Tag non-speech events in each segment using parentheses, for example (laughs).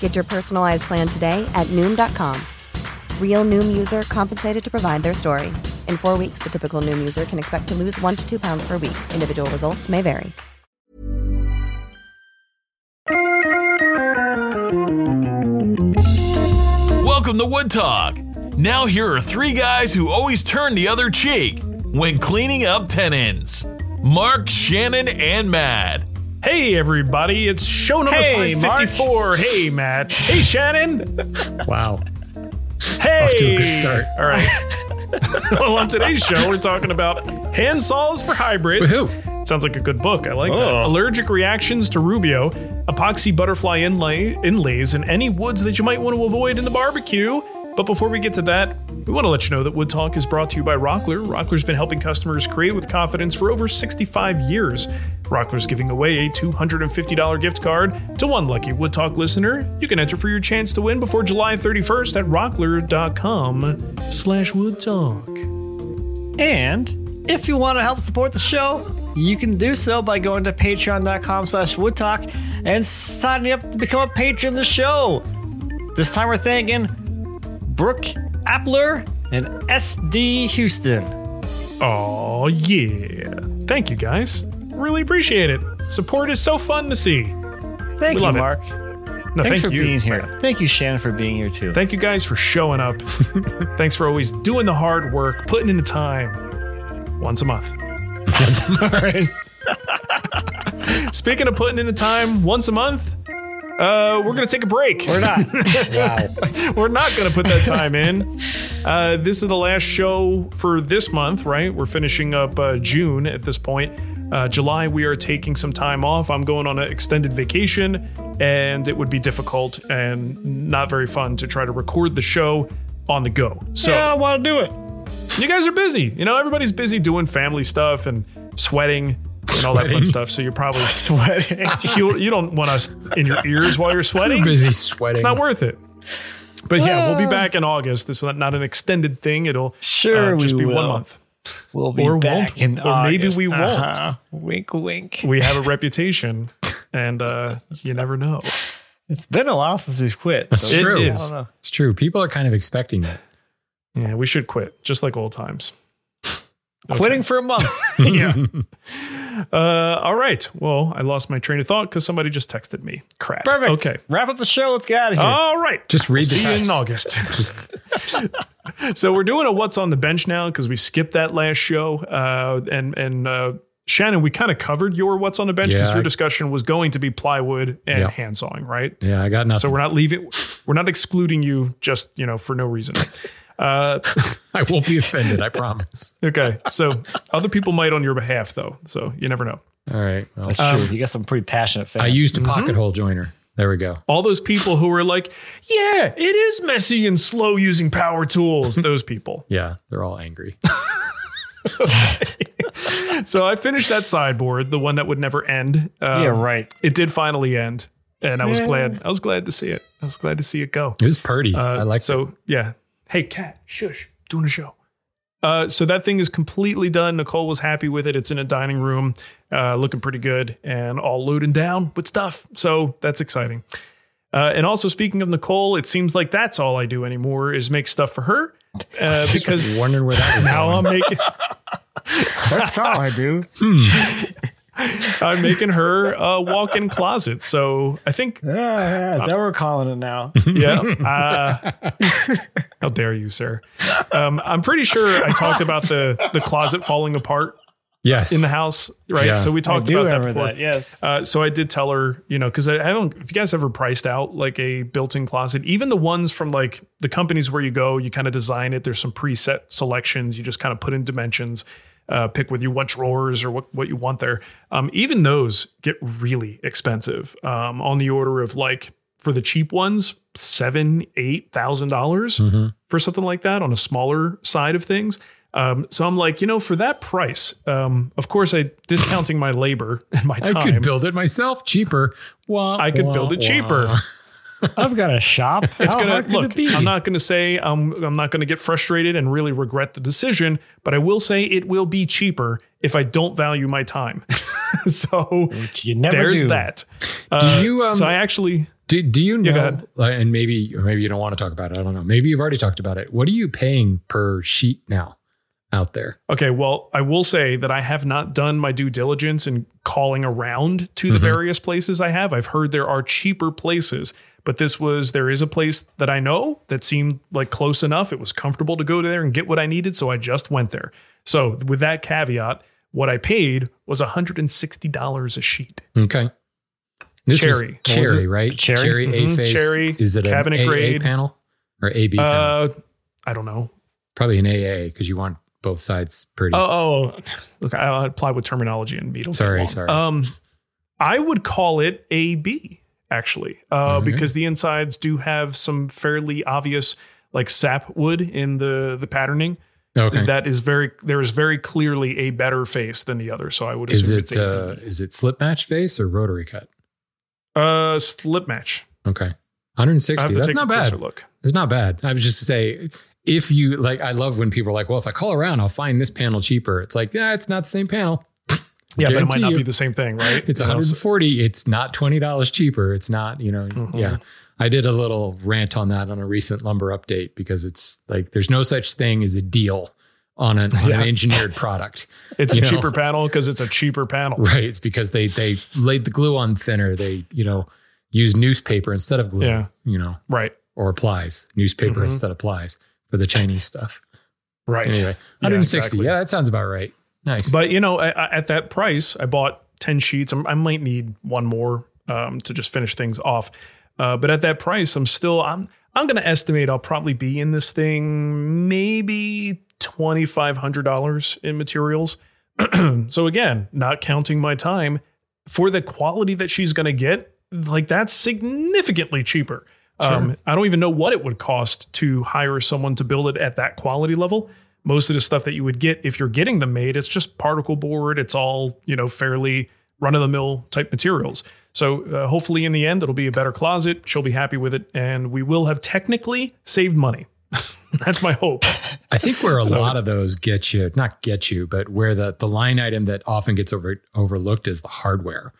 Get your personalized plan today at Noom.com. Real Noom user compensated to provide their story. In four weeks, the typical Noom user can expect to lose one to two pounds per week. Individual results may vary. Welcome to Wood Talk. Now, here are three guys who always turn the other cheek when cleaning up tenons Mark, Shannon, and Matt. Hey everybody, it's show number Hey, 554. Hey Matt. Hey Shannon. Wow. Hey. Off to a good start. (laughs) All right. well, on today's show, we're talking about hand saws for hybrids. Woohoo. Sounds like a good book. I like that. Oh. Allergic reactions to Rubio, epoxy butterfly inlay inlays, and any woods that you might want to avoid in the barbecue. But before we get to that, we want to let you know that Wood Talk is brought to you by Rockler. Rockler's been helping customers create with confidence for over 65 years. Rockler's giving away a $250 gift card to one lucky Wood Talk listener. You can enter for your chance to win before July 31st at rockler.com slash wood talk. And if you want to help support the show, you can do so by going to patreon.com slash woodtalk and signing up to become a patron of the show. This time we're thanking Brooke Appler and SD Houston. Oh, yeah. Thank you guys. Really appreciate it. Support is so fun to see. Thank We you. Mark. No, Thanks thank for you. being here. Thank you, Shannon, for being here too. Thank you guys for showing up. (laughs) Thanks for always doing the hard work, putting in the time. Once a month. Once a month. (laughs) Speaking of putting in the time once a month, uh, we're gonna take a break. We're not. (laughs) wow. We're not going to put that time in. Uh, this is the last show for this month, right? We're finishing up uh, June at this point. Uh, July, we are taking some time off. I'm going on an extended vacation, and it would be difficult and not very fun to try to record the show on the go. So, yeah, I want to do it. you guys are busy. You know, everybody's busy doing family stuff and sweating and all that fun stuff. So, you're probably, (laughs) Sweating. (laughs) you, you don't want us in your ears while you're sweating. busy sweating. It's not worth it. But yeah, we'll be back in August. This is not an extended thing. It'll Sure uh, just we be one month. We'll be Or back won't. in Or maybe August. we won't. Uh-huh. Wink, wink. We have a reputation, and uh, you never know. It's been a while since we've quit. It's so It true. is. I don't know. It's true. People are kind of expecting it. Yeah, we should quit, just like old times. Quitting for a month. (laughs) yeah. (laughs) Uh, all right. Well, I lost my train of thought because somebody just texted me. Crap. Perfect. Okay. Wrap up the show. Let's get out of here. All right. Just read the See you in text. August. (laughs) (laughs) so we're doing a what's on the bench now because we skipped that last show. Uh, and and uh, Shannon, we kind of covered your what's on the bench because Yeah. your discussion was going to be plywood and Yeah. hand sawing, right? Yeah, I got nothing. So we're not leaving. We're not excluding you just you know for no reason. Uh, (laughs) I won't be offended. I promise. okay. So other people might on your behalf though. So you never know. All right. Well, That's true. You got some pretty passionate fans. I used a pocket hole joiner. There we go. All those people who were like, yeah, it is messy and slow using power tools. (laughs) Those people. Yeah, they're all angry. (laughs) So I finished that sideboard, the one that would never end. Um, yeah, right. It did finally end, and I was glad. I was glad to see it. I was glad to see it go. It was purty. Uh, I like so. Yeah. Hey, cat, shush. doing a show. Uh, so that thing is completely done. Nicole was happy with it. It's in a dining room, uh, looking pretty good and all loading down with stuff. So that's exciting. Uh, and also, speaking of Nicole, it seems like that's all I do anymore is make stuff for her uh, (laughs) because Wondering where that is (laughs) now going. I'm making (laughs) That's all I do. I'm making her a walk-in closet. So I think Yeah, yeah, is that what we're calling it now? (laughs) yeah. Uh, (laughs) how dare you, sir? Um, I'm pretty sure I talked about the the closet falling apart yes. in the house, right? Yeah. So we I talked do about that before. that. Yes. Uh, so I did tell her, you know, because I, I don't. If you guys ever priced out like a built-in closet, even the ones from like the companies where you go, you kind of design it. There's some preset selections. You just kind of put in dimensions, uh, pick with you what drawers or what what you want there. Um, even those get really expensive, um, on the order of like for the cheap ones, seven, eight thousand dollars Mhm. for something like that on a smaller side of things. Um, so I'm like, you know, for that price, um, of course, I discounting my labor and my time. I could build it myself cheaper. Wah, I could wah, build it cheaper. Wah. (laughs) I've got a shop. It's How gonna hard could look. it be? I'm not gonna say I'm. I'm not gonna get frustrated and really regret the decision, but I will say it will be cheaper if I don't value my time. (laughs) so Which you never there's do. that. Uh, you, um, so I actually Do, do you know, ahead. uh, and maybe, or maybe you don't want to talk about it. I don't know. Maybe you've already talked about it. What are you paying per sheet now out there? Okay, well, I will say that I have not done my due diligence in calling around to the Mhm. various places I have. I've heard there are cheaper places, but this was there is a place that I know that seemed like close enough. It was comfortable to go there and get what I needed, so I just went there. So, with that caveat, what I paid was $160 a sheet. Okay. This was Cherry. Was cherry, it? right? Cherry? Cherry A Mhm, face. cherry, Is it an cabinet AA grade. panel or AB panel? Uh, I don't know. Probably an AA because you want both sides pretty. Oh, oh, look, I'll apply with terminology and beetle. Sorry, sorry. Um, I would call it a B actually, uh, Mhm. because the insides do have some fairly obvious like sap wood in the the patterning. okay. That is very there is very clearly a better face than the other. So I would is it it's uh, is it slip match face or rotary cut? Uh slip match. Okay. 160. That's not bad. Look. It's not bad. I was just to say, if you like, I love when people are like, well, if I call around, I'll find this panel cheaper. It's like, yeah, it's not the same panel. Yeah, but it might not you. be the same thing, right? (laughs) It's You know, 140. It's not $20 cheaper. It's not, you know, Mhm. yeah. I did a little rant on that on a recent lumber update because it's like, there's no such thing as a deal on an, on (laughs) Yeah. an engineered product. (laughs) It's a know. cheaper panel because it's a cheaper panel. Right. It's because they, they laid the glue on thinner. They, you know, use newspaper instead of glue, Yeah. you know, Right. or plies, newspaper Mhm. instead of plies for the Chinese stuff. Right. Anyway, Yeah, 160. exactly. Yeah, that sounds about right. Nice. But you know, I- at that price, I bought ten sheets. I'm, I might need one more um, to just finish things off. Uh, but at that price, I'm still I'm I'm going to estimate I'll probably be in this thing maybe twenty five hundred dollars in materials. (clears throat) so again, not counting my time for the quality that she's going to get, like that's significantly cheaper. Um, I don't even know what it would cost to hire someone to build it at that quality level. Most of the stuff that you would get if you're getting them made, it's just particle board. It's all you know, fairly run of the mill type materials. So uh, hopefully, in the end, it'll be a better closet. She'll be happy with it, and we will have technically saved money. (laughs) That's my hope. I think where a So- lot of those get you, not get you, but where the, the line item that often gets over, overlooked is the hardware.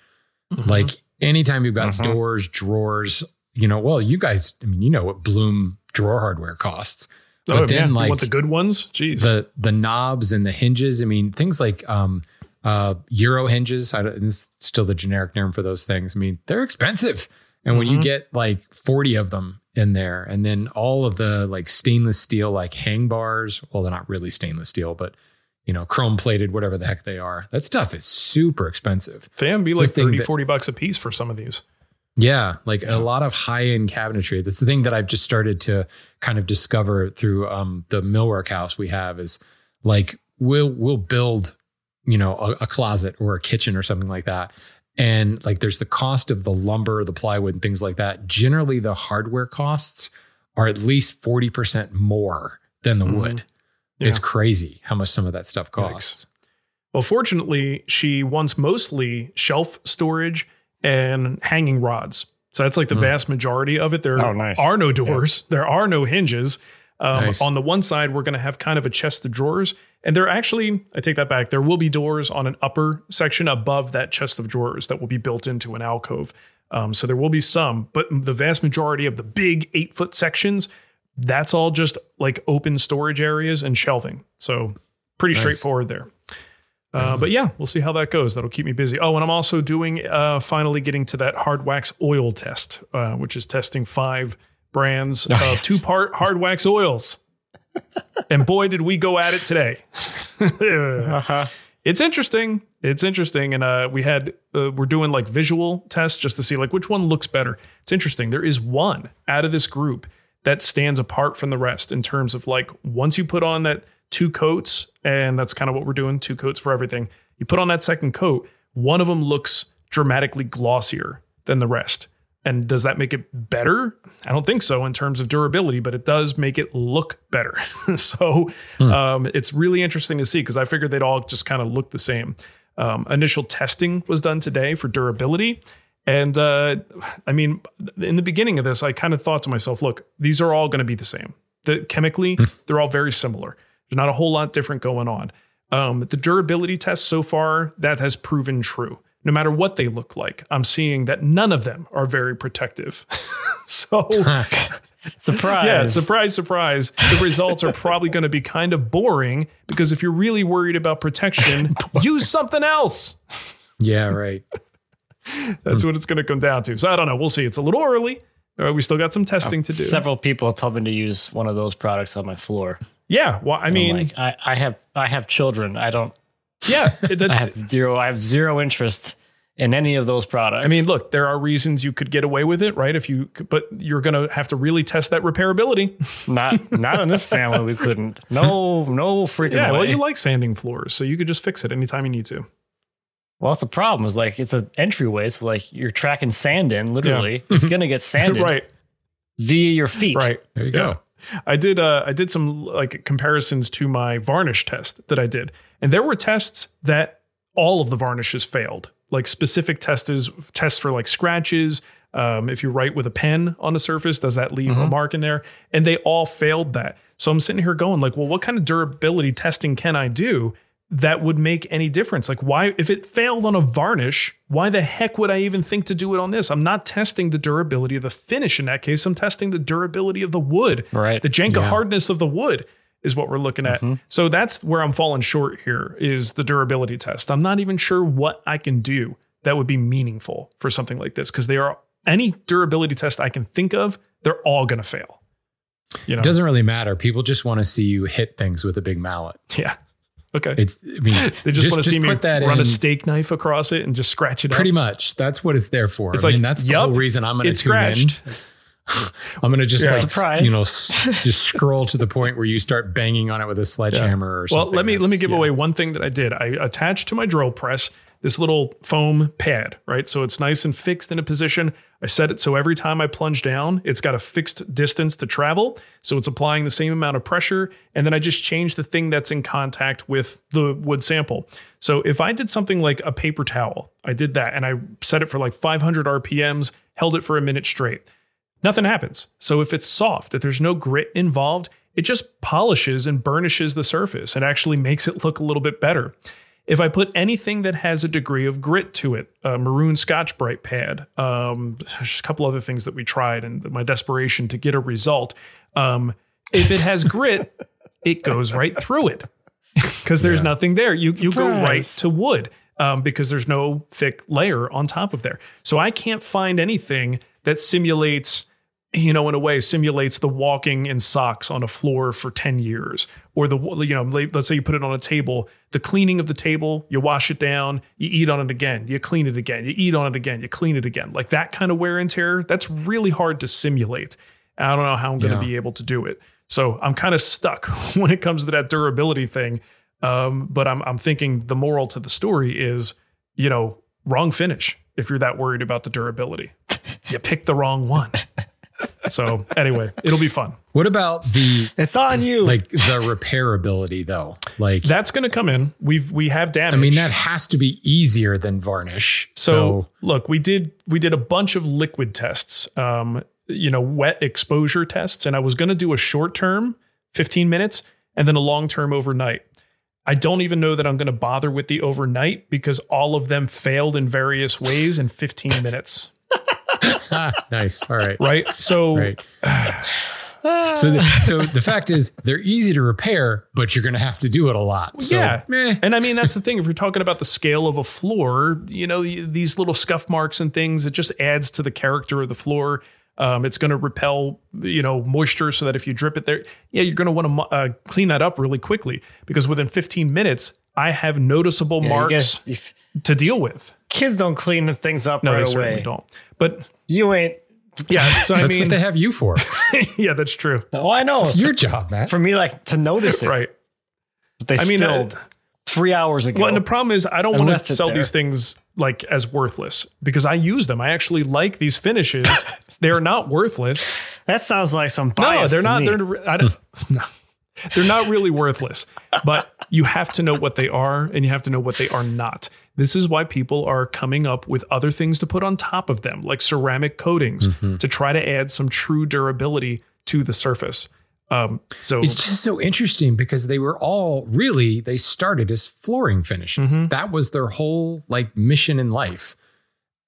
Mm-hmm. Like anytime you've got doors, drawers, you know, well, you guys, I mean, you know what Blum drawer hardware costs. But oh, then, yeah. like, the good ones? Jeez. the the knobs and the hinges. I mean, things like um, uh, Euro hinges. I don't, this is still the generic name for those things. I mean, they're expensive, and when you Mhm. get like forty of them in there, and then all of the like stainless steel like hang bars. Well, they're not really stainless steel, but you know, chrome plated, whatever the heck they are. That stuff is super expensive. they can be it's like a 30, that- 40 bucks a piece for some of these. Yeah, like a lot of high end cabinetry. That's the thing that I've just started to kind of discover through um, the millwork house we have is like we'll we'll build you know a, a closet or a kitchen or something like that, and like there's the cost of the lumber, the plywood, and things like that. Generally, the hardware costs are at least forty percent more than the Mhm. wood. Yeah. It's crazy how much some of that stuff costs. Well, fortunately, she wants mostly shelf storage and hanging rods. So that's like the Hmm. vast majority of it. There Oh, nice. are no doors, there are no hinges. Um, Nice. On the one side, we're going to have kind of a chest of drawers, and there actually, I take that back. There will be doors on an upper section above that chest of drawers that will be built into an alcove. Um, so there will be some, but the vast majority of the big eight foot sections, that's all just like open storage areas and shelving. So pretty Nice. straightforward there. Uh, but yeah, we'll see how that goes. That'll keep me busy. Oh, and I'm also doing uh, finally getting to that hard wax oil test, uh, which is testing five brands of two part hard wax oils. (laughs) and boy, did we go at it today. (laughs) Uh-huh. It's interesting. It's interesting. And uh, we had, uh, we're doing like visual tests just to see like which one looks better. It's interesting. There is one out of this group that stands apart from the rest in terms of like once you put on that two coats, and that's kind of what we're doing two coats for everything. You put on that second coat, one of them looks dramatically glossier than the rest. And does that make it better? I don't think so in terms of durability, but it does make it look better. (laughs) so um, it's really interesting to see because I figured they'd all just kind of look the same. Um, initial testing was done today for durability. And uh, I mean, in the beginning of this, I kind of thought to myself, look, these are all going to be the same. The, chemically, they're all very similar. There's not a whole lot different going on. Um, the durability test so far, that has proven true. No matter what they look like, I'm seeing that none of them are very protective. (laughs) so, (laughs) Surprise. yeah, surprise, surprise. The results are probably going to be kind of boring because if you're really worried about protection, (laughs) use something else. Yeah, right. That's what it's going to come down to. So I don't know. We'll see. It's a little early. Uh, we still got some testing to do. Several people told me to use one of those products on my floor. Yeah. Well, I mean, like, I, I have I have children. I don't. yeah. (laughs) it- that- I have zero. I have zero interest in any of those products. I mean, look, there are reasons you could get away with it, right? If you, but you're going to have to really test that repairability. (laughs) not not in this family. We couldn't. No, no freaking Yeah. way. Well, you like sanding floors, so you could just fix it anytime you need to. Well, that's the problem. Is like it's an entryway, so like you're tracking sand in. Literally, it's gonna get (laughs) sanded right. via your feet. Right. There you Yeah. go. I did uh I did some like comparisons to my varnish test that I did. And there were tests that all of the varnishes failed. Like specific tests tests for like scratches. Um, if you write with a pen on a surface, does that leave a mark in there? And they all failed that. So I'm sitting here going like, well, what kind of durability testing can I do that would make any difference? Like why if it failed on a varnish, why the heck would I even think to do it on this? I'm not testing the durability of the finish in that case. I'm testing the durability of the wood. Right. The Janka Yeah. hardness of the wood is what we're looking at. Mm-hmm. So that's where I'm falling short here is the durability test. I'm not even sure what I can do that would be meaningful for something like this because they are any durability test I can think of, they're all going to fail. You know. It doesn't really matter. People just want to see you hit things with a big mallet. yeah. Okay. It's, I mean, (laughs) they just, want to see me run in a steak knife across it and just scratch it Pretty up. much. That's what it's there for. It's I mean, like, that's the whole reason I'm going to tune scratched. in. (laughs) I'm going to just Yeah. like, Surprise. you know, just scroll to the point where you start banging on it with a (laughs) sledgehammer or something. Well, let me let me give yeah. away one thing that I did. I attached to my drill press this little foam pad, right? So it's nice and fixed in a position. I set it so every time I plunge down, it's got a fixed distance to travel. So it's applying the same amount of pressure. And then I just change the thing that's in contact with the wood sample. So if I did something like a paper towel, I did that and I set it for like 500 RPMs, held it for a minute straight nothing happens. So if it's soft, if there's no grit involved, it just polishes and burnishes the surface and actually makes it look a little bit better. If I put anything that has a degree of grit to it, a maroon Scotch Brite pad, um, there's a couple other things that we tried and my desperation to get a result. Um, if it has grit, (laughs) it goes right through it (laughs) because there's Yeah. nothing there. You you go right to wood um, because there's no thick layer on top of there. So I can't find anything that simulates, you know, in a way simulates the walking in socks on a floor for ten years, or the you know, let's say you put it on a table, the cleaning of the table, you wash it down, you eat on it again, you clean it again, you eat on it again, you clean it again, like that kind of wear and tear. That's really hard to simulate. I don't know how I'm going to Yeah. be able to do it. So I'm kind of stuck (laughs) when it comes to that durability thing. Um, but I'm I'm thinking the moral to the story is, you know, wrong finish if you're that worried about the durability. You pick the wrong one. So anyway, it'll be fun. What about the It's on you. like the repairability though? Like That's going to come in. We've we have damage. I mean, that has to be easier than varnish. So, So, look, we did we did a bunch of liquid tests, um, you know, wet exposure tests, and I was going to do a short term 15 minutes, and then a long term overnight. I don't even know that I'm going to bother with the overnight because all of them failed in various ways in 15 minutes. Ah, nice. All right. Right. So, Right. (sighs) So, the, so the fact is, they're easy to repair, but you're going to have to do it a lot. So, yeah. meh. And I mean, that's the thing. If you're talking about the scale of a floor, you know, these little scuff marks and things, it just adds to the character of the floor. Um, it's going to repel, you know, moisture so that if you drip it there, yeah, you're going to want to uh, clean that up really quickly because within 15 minutes, I have noticeable Yeah, marks guys- if to deal with. kids don't clean the things up No, right they certainly away. don't. But You ain't. yeah, so I That's mean, what they have you for. (laughs) yeah, that's true. Oh, I know. It's your job, man. for me, like to notice it. Right. But they I mean, uh, three hours ago. Well, and the problem is I don't want to sell there. these things like as worthless because I use them. I actually like these finishes. they are not worthless. that sounds like some No, they're to not. me. They're I don't. (laughs) No, they're not really worthless. But you have to know what they are, and you have to know what they are not. This is why people are coming up with other things to put on top of them, like ceramic coatings, Mm-hmm. to try to add some true durability to the surface. Um, so It's just so interesting because they were all really, they started as flooring finishes. Mm-hmm. That was their whole like mission in life.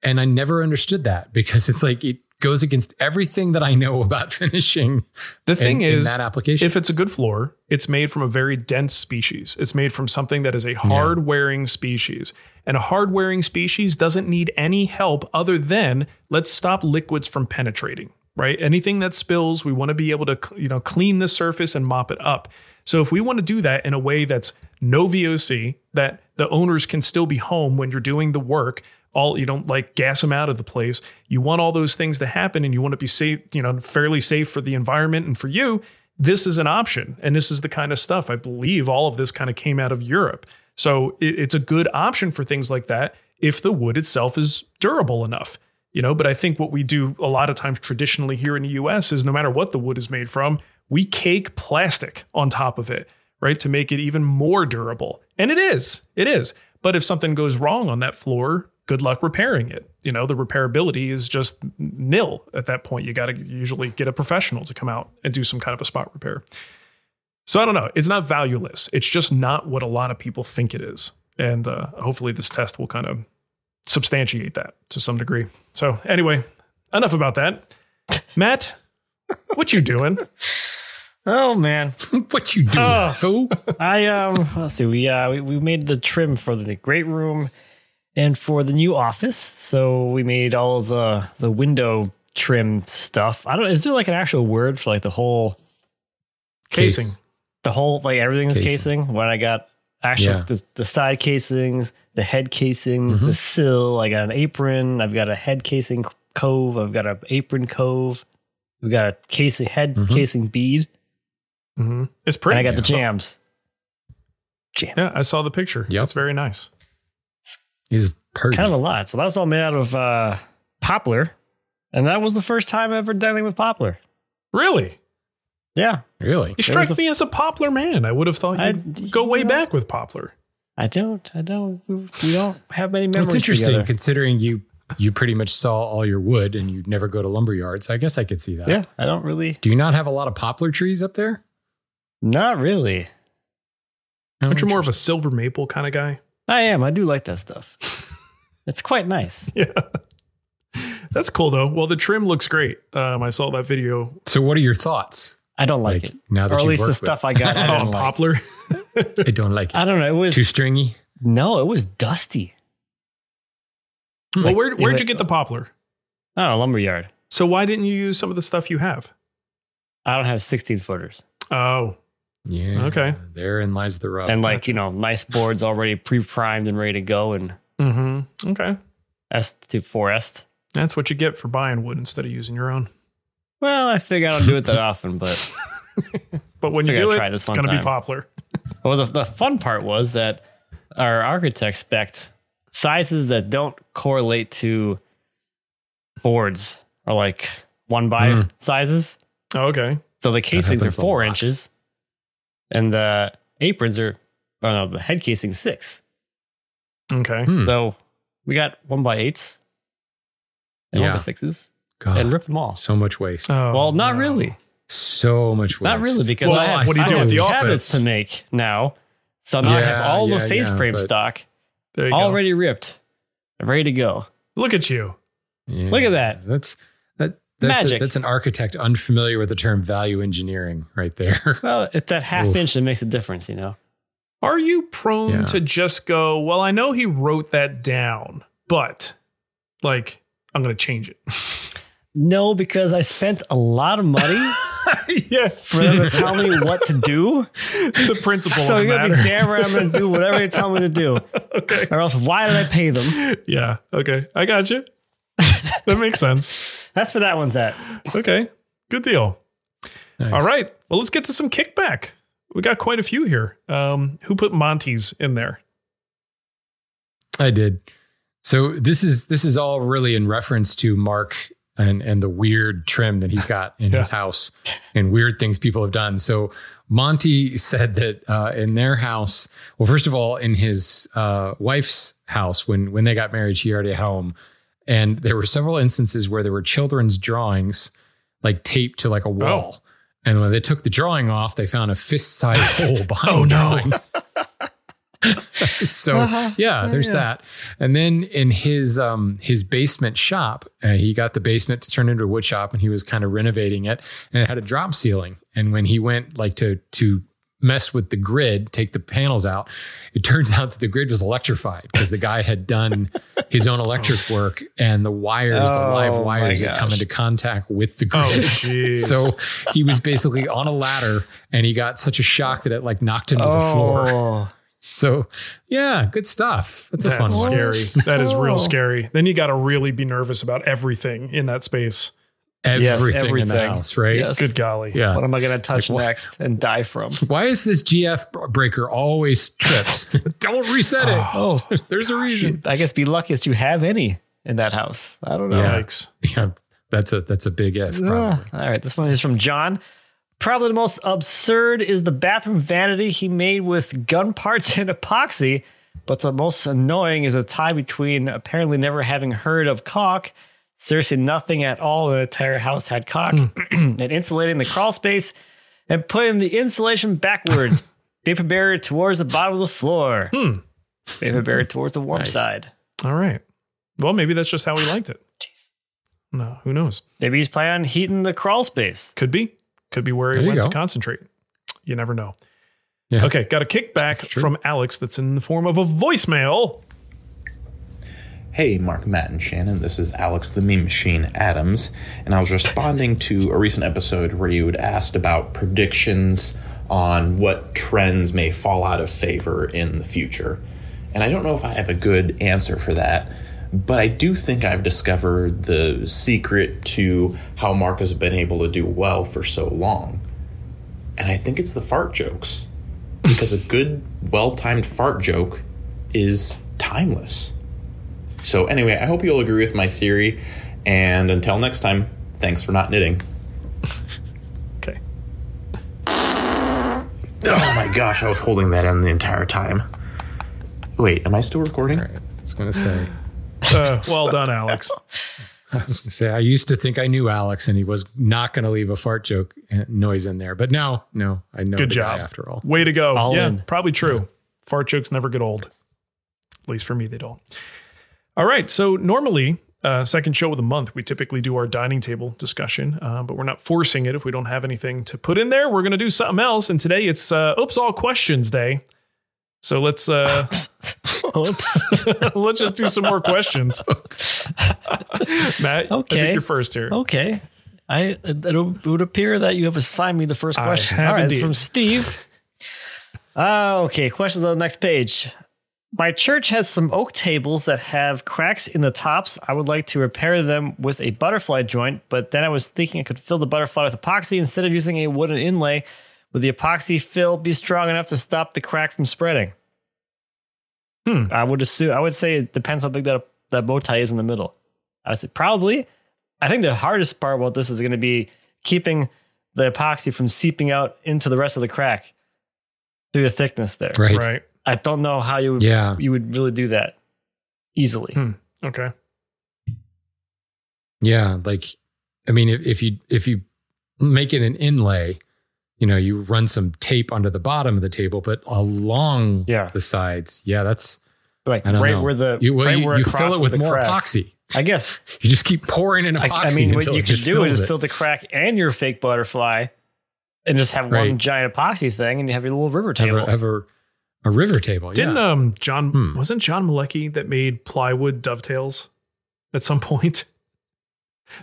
And I never understood that (laughs) because it's like it goes against everything that I know (laughs) about finishing. The thing in, in is, that application. if it's a good floor, it's made from a very dense species. It's made from something that is a hard wearing species. And a hard wearing species doesn't need any help other than let's stop liquids from penetrating, right? Anything that spills, we want to be able to, you know, clean the surface and mop it up. So if we want to do that in a way that's no VOC, that the owners can still be home when you're doing the work, all you don't like gas them out of the place. You want all those things to happen and you want to be safe, you know, fairly safe for the environment and for you. This is an option. And this is the kind of stuff I believe all of this kind of came out of Europe. So it, it's a good option for things like that if the wood itself is durable enough. You know, but I think what we do a lot of times traditionally here in the US is no matter what the wood is made from, we cake plastic on top of it, right? To make it even more durable. And it is. It is. But if something goes wrong on that floor, good luck repairing it. You know, the repairability is just nil at that point. You got to usually get a professional to come out and do some kind of a spot repair. So I don't know. It's not valueless. It's just not what a lot of people think it is. And uh, hopefully this test will kind of substantiate that to some degree. So anyway, enough about that. Matt, what you doing? Oh man, (laughs) what you doing, fool? (laughs) I um. Let's see. We uh we, we made the trim for the great room and for the new office. So we made all of the the window trim stuff. I don't. Is there like an actual word for like the whole Casing. the whole like everything's Casing. casing? When I got actually Yeah. the, the side casings, the head casing, Mhm. the sill. I got an apron. I've got a head casing cove. I've got an apron cove. We've got a casing head Mhm. casing bead. hmm It's pretty. and I got the jambs. Jamb. Yeah, I saw the picture. Yeah, It's very nice. He's pretty. kind of a lot. So that was all made out of uh, poplar, and that was the first time ever dealing with poplar. Really? Yeah, really? You There strike was a- me as a poplar man. I would have thought you'd go way know- back with poplar. I don't. I don't. We don't have many Well, memories it's interesting together. considering you you pretty much saw all your wood and you never go to lumber yards. I guess I could see that. Yeah, I don't really. Do you not have a lot of poplar trees up there? Not really. Aren't you more of a silver maple kind of guy? I am. I do like that stuff. (laughs) it's quite nice. (laughs) Yeah. That's cool though. Well, the trim looks great. Um, I saw that video. So, what are your thoughts? I don't like, Like, it. now that or at least the worked stuff I got. I (laughs) Oh, don't like. poplar. I don't like it. I don't know. It was Too stringy. no. It was dusty. well, where it where'd you get the poplar? I don't know. Lumberyard. So why didn't you use some of the stuff you have? I don't have 16 footers. Oh, Yeah. Okay. Therein lies the rub. and like, you know, nice boards already pre primed and ready to go and mm-hmm. Okay. S to 4S. That's what you get for buying wood instead of using your own. Well, I figure I don't do it that often, but (laughs) But when you do I'd it, this it's going to be time. poplar. (laughs) well, the, the fun part was that our architect spec sizes that don't correlate to boards are like one by Mm. sizes. Oh, okay. So the casings are happens a four lot. inches, and the aprons are, oh no, the head casing six. Okay. Hmm. So we got one by eights and one by sixes God, and ripped them all. so much waste. Oh, well, not no. really. so much waste. Not really, because Well, I have, what do you I do have with the cabinets to make now. So now I have all yeah, the face yeah, frame stock There you already ripped, ready to go. go. Look at you. Yeah, Look at that. That's that. That's, a, that's an architect unfamiliar with the term value engineering right there. (laughs) Well, it's that half Oof. inch that makes a difference, you know. Are you prone Yeah. to just go, well, I know he wrote that down, but like, I'm going to change it? (laughs) No, because I spent a lot of money (laughs) yeah. for them to tell me what to do. the principle so you're gonna matter. be damn right I'm gonna do whatever they tell me to do. okay. Or else why did I pay them? Yeah. Okay. I got you. That makes sense. That's where that one's at. Okay. Good deal. Nice. All right. Well, let's get to some kickback. We got quite a few here. Um, who put Monty's in there? I did. So this is this is all really in reference to Mark and and the weird trim that he's got in his (laughs) house and weird things people have done. So Monty said that uh, in their house, well, first of all, in his uh, wife's house when when they got married, she already had home, and there were several instances where there were children's drawings like taped to like a wall. And when they took the drawing off, they found a fist-sized (laughs) hole behind Oh, no. (laughs) so yeah, there's that. And then in his um his basement shop, uh, he got the basement to turn into a wood shop, and he was kind of renovating it, and it had a drop ceiling. And when he went like to to mess with the grid, take the panels out, it turns out that the grid was electrified because the guy had done (laughs) his own electric work, and the wires, the live Oh, wires, my had come into contact with the Oh, grid. jeez. So he was basically on a ladder and he got such a shock that it like knocked him to the floor. Oh, So yeah, good stuff. That's a That's fun one. scary. That is real Oh. scary. Then you got to really be nervous about everything in that space. Yes, Everything, in the house, right? Yes. Good golly. Yeah. what am I gonna touch Like, what- next and die from? (laughs) Why is this GF breaker always tripped? (laughs) Don't reset it. Oh, There's a reason. I guess be lucky that you have any in that house. I don't know. Yeah. Yikes. (laughs) Yeah, that's a that's a big F. Probably. Ah, all right, this one is from John. Probably the most absurd is the bathroom vanity he made with gun parts and epoxy. But the most annoying is a tie between apparently never having heard of caulk, seriously nothing at all in the entire house had caulk, hmm. (clears throat) and insulating the crawl space and putting the insulation backwards, (laughs) paper barrier towards the bottom of the floor, hmm. paper barrier towards the warm Nice. side. All right. Well, maybe that's just how he ah, liked it. Jeez. No, who knows? Maybe he's planning on heating the crawl space. Could be. Could be where he There you went to concentrate. You never know. Yeah. Okay, got a kickback from Alex that's in the form of a voicemail. Hey, Mark, Matt, and Shannon. This is Alex the Meme Machine Adams, and I was responding to a recent episode where you had asked about predictions on what trends may fall out of favor in the future. And I don't know if I have a good answer for that, but I do think I've discovered the secret to how Mark has been able to do well for so long. And I think it's the fart jokes. Because a good, well timed fart joke is timeless. So, anyway, I hope you'll agree with my theory. And until next time, thanks for not knitting. (laughs) Okay. Oh my gosh, I was holding that in the entire time. Wait, am I still recording? All right. I was gonna say. (laughs) Uh, well done, Alex. (laughs) I was gonna say. I used to think I knew Alex, and he was not gonna leave a fart joke uh, noise in there. But now, no, I know Good the job. guy after all. Way to go. All yeah, in. probably true. Fart jokes never get old. At least for me, they don't. All right. So normally, uh, second show of the month, we typically do our dining table discussion, uh, but we're not forcing it if we don't have anything to put in there. We're going to do something else. And today it's uh, Oops All Questions Day. So let's uh, (laughs) Oops. (laughs) let's just do some more questions. (laughs) Matt, I Okay. think you're first here. Okay. I it, would appear that you have assigned me the first question. All right, it's from Steve. Uh, okay, questions on the next page. My church has some oak tables that have cracks in the tops. I would like to repair them with a butterfly joint, but then I was thinking I could fill the butterfly with epoxy instead of using a wooden inlay. Would the epoxy fill be strong enough to stop the crack from spreading? Hmm. I would assume. I would say it depends how big that that bow tie is in the middle. I would say probably. I think the hardest part about this is going to be keeping the epoxy from seeping out into the rest of the crack through the thickness there. Right. Right. I don't know how you Yeah. you would really do that easily. Hmm. Okay. Yeah, like I mean, if, if you if you make it an inlay. You know, you run some tape under the bottom of the table, but along Yeah. the sides. Yeah, that's Like I don't right know. where the you, well, right you, where you it fill it with more crack. epoxy. I guess. (laughs) You just keep pouring in I, epoxy. I mean, what until you it could do is it. fill the crack and your fake butterfly, and just have Right. one giant epoxy thing, and you have your little river table. a, have a, a river table. Didn't yeah. um John Hmm. wasn't John Malecki that made plywood dovetails at some (laughs) point?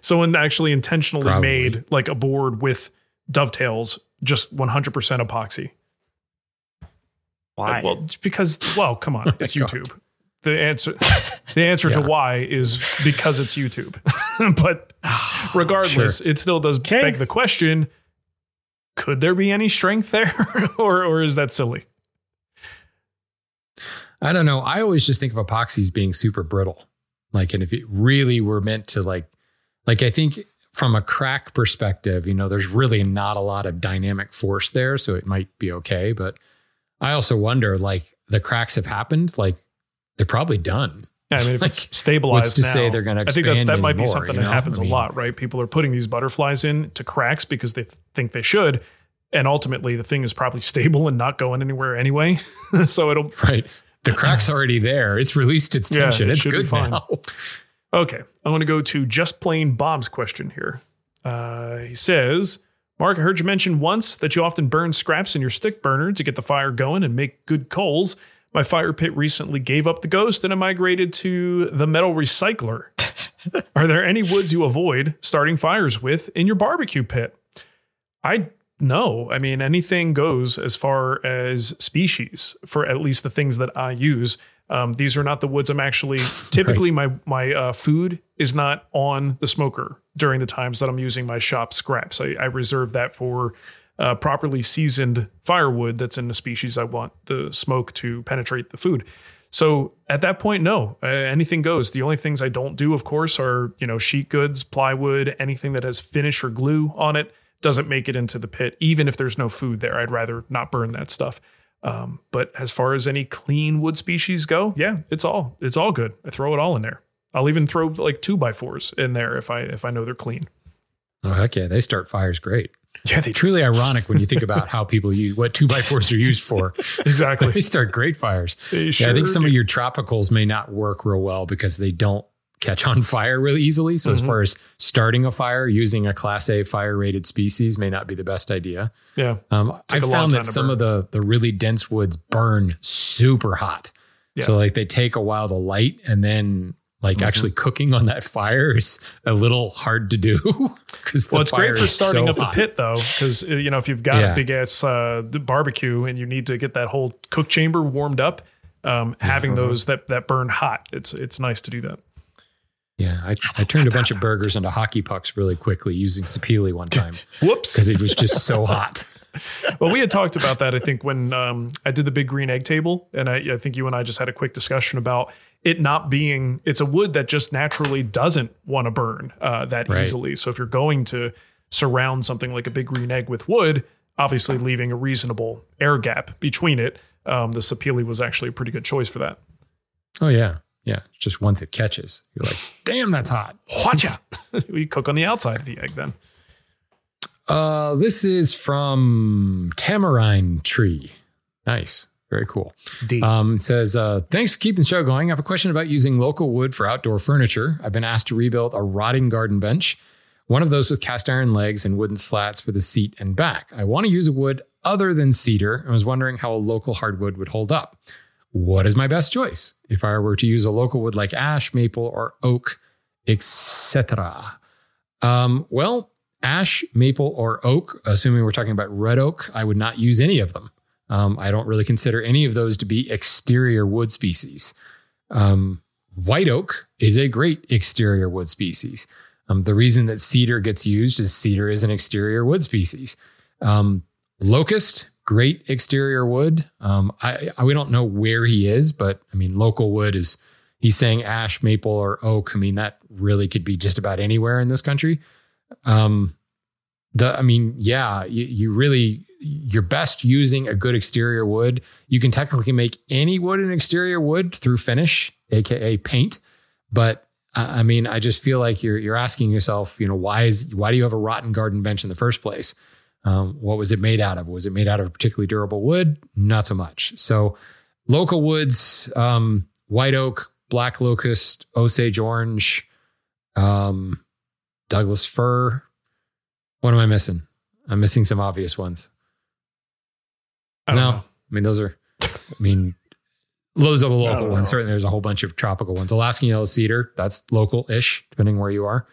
Someone actually intentionally Probably. made like a board with dovetails, just 100% epoxy. Why? Well, because well, come on, (laughs) it's Oh God. YouTube. The answer the (laughs) answer to why is because it's YouTube. but (sighs) regardless, it still does Okay. beg the question, could there be any strength there or or is that silly? I don't know. I always just think of epoxies being super brittle. Like, and if it really were meant to like, like I think from a crack perspective, you know, there's really not a lot of dynamic force there, so it might be okay. But I also wonder, like, the cracks have happened, like they're probably done. Yeah, I mean, if (laughs) Like, it's stabilized what's to now, say they're gonna I think that's, that might be something you that happens I a mean- lot, right? People are putting these butterflies in to cracks because they th- think they should, and ultimately the thing is probably (laughs) stable and not going anywhere anyway. (laughs) so it'll Right. The crack's already there. It's released its Yeah, tension. it it's good fine. now. (laughs) Okay, I want to go to just plain Bob's question here. Uh, he says, Mark, I heard you mention once that you often burn scraps in your stick burner to get the fire going and make good coals. My fire pit recently gave up the ghost and I migrated to the metal recycler. (laughs) Are there any woods you avoid starting fires with in your barbecue pit? I no. I mean, anything goes as far as species for at least the things that I use. Um, these are not the woods I'm actually (laughs) typically my my uh, food is not on the smoker during the times that I'm using my shop scraps. I, I reserve that for uh, properly seasoned firewood that's in the species I want the smoke to penetrate the food. So at that point, no, uh, anything goes. The only things I don't do, of course, are you know sheet goods, plywood, anything that has finish or glue on it doesn't make it into the pit, even if there's no food there. I'd rather not burn that stuff. Um, but as far as any clean wood species go, yeah, it's all it's all good. I throw it all in there. I'll even throw like two by fours in there if I if I know they're clean. Oh, heck yeah. They start fires great. Yeah, they Truly ironic when you think about how people use what two by fours are used for. (laughs) exactly. (laughs) they start great fires. They yeah, I think some do. of your tropicals may not work real well because they don't catch on fire really easily. So, Mhm. as far as starting a fire using a class A fire rated species may not be the best idea. yeah, Um, I a found that some burn. of the the really dense woods burn super hot. Yeah. So like they take a while to light and then like Mhm. actually cooking on that fire is a little hard to do (laughs) because Well, it's great for starting up the the pit though, because you know if you've got Yeah. a big ass uh, barbecue and you need to get that whole cook chamber warmed up, um, having Uh-huh. those that that burn hot, it's it's nice to do that. Yeah, I, I turned a bunch of burgers into hockey pucks really quickly using Sapele one (laughs) time Whoops. because it was just so (laughs) hot. well, we had talked about that. I think when um, I did the big green egg table, and I, I think you and I just had a quick discussion about it not being. It's a wood that just naturally doesn't want to burn uh, that Right. easily. So if you're going to surround something like a big green egg with wood, obviously leaving a reasonable air gap between it, um, the sapele was actually a pretty good choice for that. Oh yeah, yeah. It's just once it catches, you're like, (laughs) damn, that's hot. Watch out! (laughs) we cook on the outside of the egg then. Uh, this is from Tamarine Tree. Nice. Very cool. D. Um, it says, uh, thanks for keeping the show going. I have a question about using local wood for outdoor furniture. I've been asked to rebuild a rotting garden bench, one of those with cast iron legs and wooden slats for the seat and back. I want to use a wood other than cedar and was wondering how a local hardwood would hold up. What is my best choice? If I were to use a local wood like ash, maple, or oak, etc. Um, well, ash, maple, or oak, assuming we're talking about red oak, I would not use any of them. Um, I don't really consider any of those to be exterior wood species. Um, white oak is a great exterior wood species. Um, the reason that cedar gets used is cedar is an exterior wood species. Um, locust, great exterior wood. Um, I, I we don't know where he is, but I mean, local wood is he's saying ash, maple, or oak. I mean, that really could be just about anywhere in this country. Um, the I mean, yeah, you, you really you're best using a good exterior wood. You can technically make any wood an exterior wood through finish, aka paint, but I mean, I just feel like you're you're asking yourself, you know, why is why do you have a rotten garden bench in the first place? Um, what was it made out of? Was it made out of particularly durable wood? Not so much. So, local woods, um, white oak, black locust, Osage orange, um, Douglas fir. What am I missing? I'm missing some obvious ones. I don't no, know. I mean those are. I mean, those are the local ones. know. Certainly, there's a whole bunch of tropical ones. Alaskan yellow cedar, that's local-ish, depending where you are.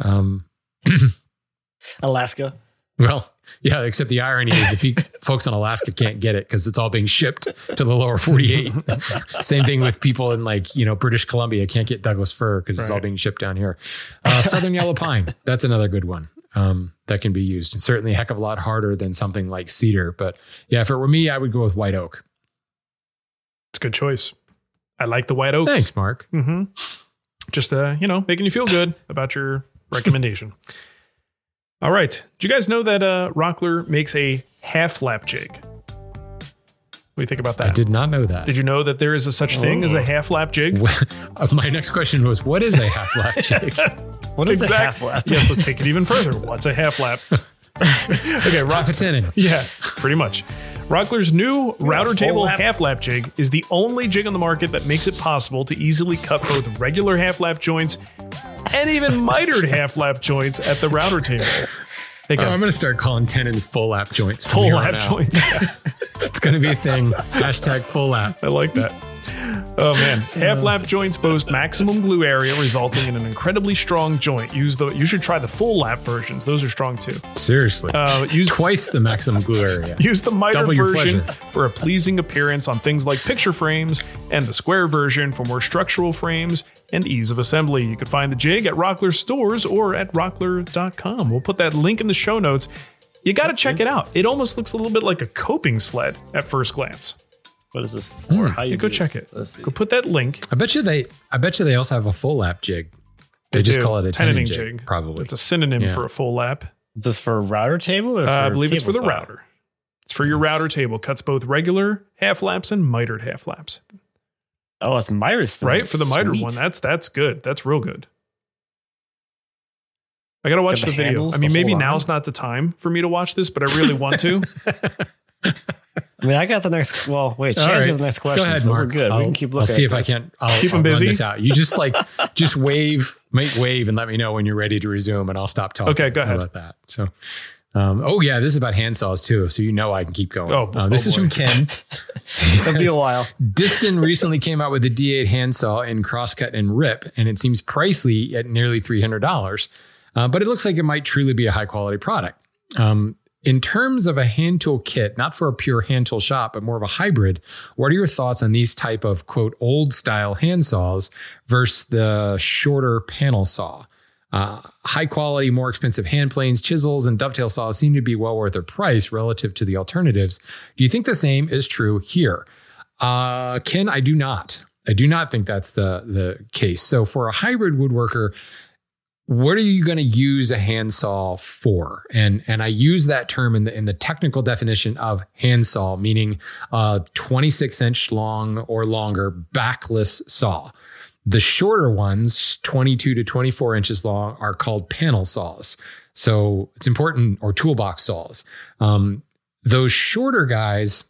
Um, (clears throat) Alaska. Well, yeah, except the irony is the (laughs) folks in Alaska can't get it because it's all being shipped to the lower 48. (laughs) Same thing with people in like, you know, British Columbia can't get Douglas fir because it's all being shipped down here. Uh, Southern yellow pine, that's another good one um, that can be used. And certainly a heck of a lot harder than something like cedar. But yeah, if it were me, I would go with white oak. It's a good choice. I like the white oaks. Thanks, Mark. hmm Just uh, you know, making you feel good about your recommendation. (laughs) All right. Do you guys know that uh Rockler makes a half lap jig? What do you think about that? I did not know that. Did you know that there is a such thing as a half lap jig? Uh, My next question was, what is a half lap (laughs) jig? What is the Exact- half lap? yes, let's take it even further. What's a half lap? (laughs) (laughs) okay, Rock, Half a tenon. Yeah, pretty much. Rockler's new router table lap? half lap jig is the only jig on the market that makes it possible to easily cut both regular half lap joints and even (laughs) mitered half lap joints at the router table. Hey Oh, I'm going to start calling tenons full lap joints. Full lap joints. (laughs) It's going to be a thing. Hashtag full lap. I like that. Oh man, half lap joints boast maximum glue area, resulting in an incredibly strong joint. Use the you should try the full lap versions; those are strong too. Seriously. Uh, use Twice the maximum glue area. (laughs) Use the miter version pleasure. for a pleasing appearance on things like picture frames, and the square version for more structural frames and ease of assembly. You can find the jig at Rockler stores or at rockler.com. We'll put that link in the show notes. You got to check it out. It almost looks a little bit like a coping sled at first glance. What is this for? How Yeah, you go check this? it. Let's see. Go put that link. I bet you they. I bet you they also have a full lap jig. They, just do. call it a Tenoning jig, jig. probably. It's a synonym Yeah. for a full lap. Is this for a router table? Or for Uh, I believe it's for the table router. It's for your router table. Cuts both regular half laps and mitered half laps. Oh, it's mitered. thing. right for the mitered one that's that's good that's real good i gotta watch the, the video i mean maybe hold on. now's not the time for me to watch this but i really want to (laughs) I mean, I got the next. Well, wait, Shannon's right. got the next question. Go ahead, so Mark. We're good. I'll, we can keep looking. I'll see at if I can't. I'll, keep run busy? this out. You just like (laughs) just wave, make wave, and let me know when you're ready to resume, and I'll stop talking. Okay, go ahead. about that. So, um, oh yeah, this is about handsaws too. So you know I can keep going. Oh, Uh, this oh is boy. from Ken. (laughs) It'll be a while. Disston recently came out with a D8 handsaw in crosscut and rip, and it seems pricey at nearly $300. Uh, but it looks like it might truly be a high quality product. Um, in terms of a hand tool kit, not for a pure hand tool shop, but more of a hybrid, what are your thoughts on these type of quote old style hand saws versus the shorter panel saw? Uh, high quality, more expensive hand planes, chisels, and dovetail saws seem to be well worth their price relative to the alternatives. Do you think the same is true here? Uh, Ken, I do not. I do not think that's the the case. So for a hybrid woodworker, what are you going to use a handsaw for? And and I use that term in the in the technical definition of handsaw, meaning a 26 inch long or longer backless saw. The shorter ones, 22 to 24 inches long, are called panel saws. So it's important, or toolbox saws. Um, those shorter guys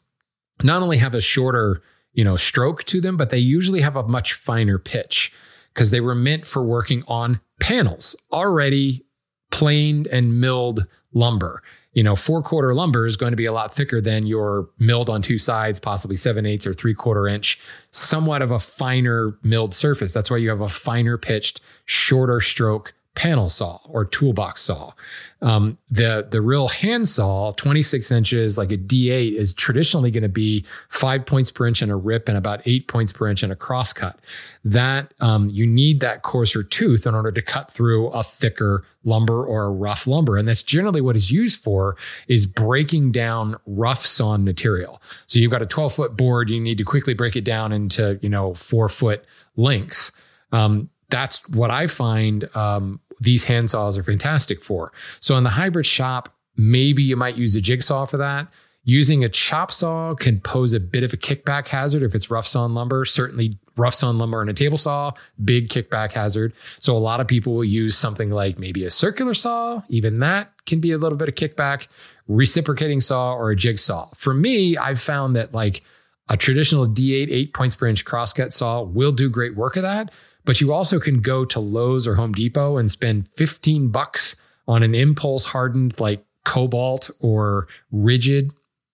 not only have a shorter, you know, stroke to them, but they usually have a much finer pitch because they were meant for working on panels already planed and milled lumber. You know, four quarter lumber is going to be a lot thicker than your milled on two sides, possibly seven eighths or three quarter inch, somewhat of a finer milled surface. That's why you have a finer pitched, shorter stroke panel saw or toolbox saw. Um, the the real hand saw, 26 inches, like a D8, is traditionally going to be five points per inch in a rip and about eight points per inch in a crosscut. That um, you need that coarser tooth in order to cut through a thicker lumber or a rough lumber, and that's generally what is used for is breaking down rough sawn material. So you've got a 12 foot board, you need to quickly break it down into you know four foot lengths. Um, that's what I find um, these hand saws are fantastic for. So in the hybrid shop, maybe you might use a jigsaw for that. Using a chop saw can pose a bit of a kickback hazard if it's rough sawn lumber. Certainly rough sawn lumber and a table saw, big kickback hazard. So a lot of people will use something like maybe a circular saw. Even that can be a little bit of kickback, reciprocating saw or a jigsaw. For me, I've found that like a traditional D8 eight points per inch crosscut saw will do great work of that. But you also can go to Lowe's or Home Depot and spend 15 bucks on an impulse hardened like Kobalt or Ridgid,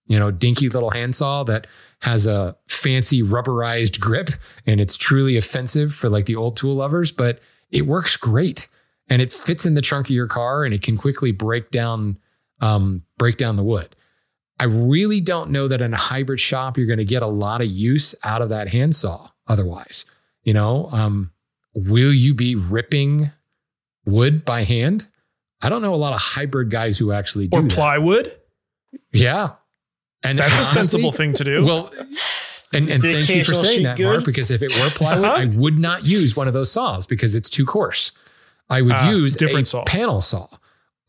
you know, dinky little handsaw that has a fancy rubberized grip and it's truly offensive for like the old tool lovers, but it works great and it fits in the trunk of your car and it can quickly break down um, break down the wood. I really don't know that in a hybrid shop you're going to get a lot of use out of that handsaw otherwise. You know, um, will you be ripping wood by hand? I don't know a lot of hybrid guys who actually do Or that. plywood. Yeah. And That's a sensible thing to do. Well, and, and thank you for saying that, good? Mark, because if it were plywood, Uh-huh. I would not use one of those saws because it's too coarse. I would Ah, use different a saw. panel saw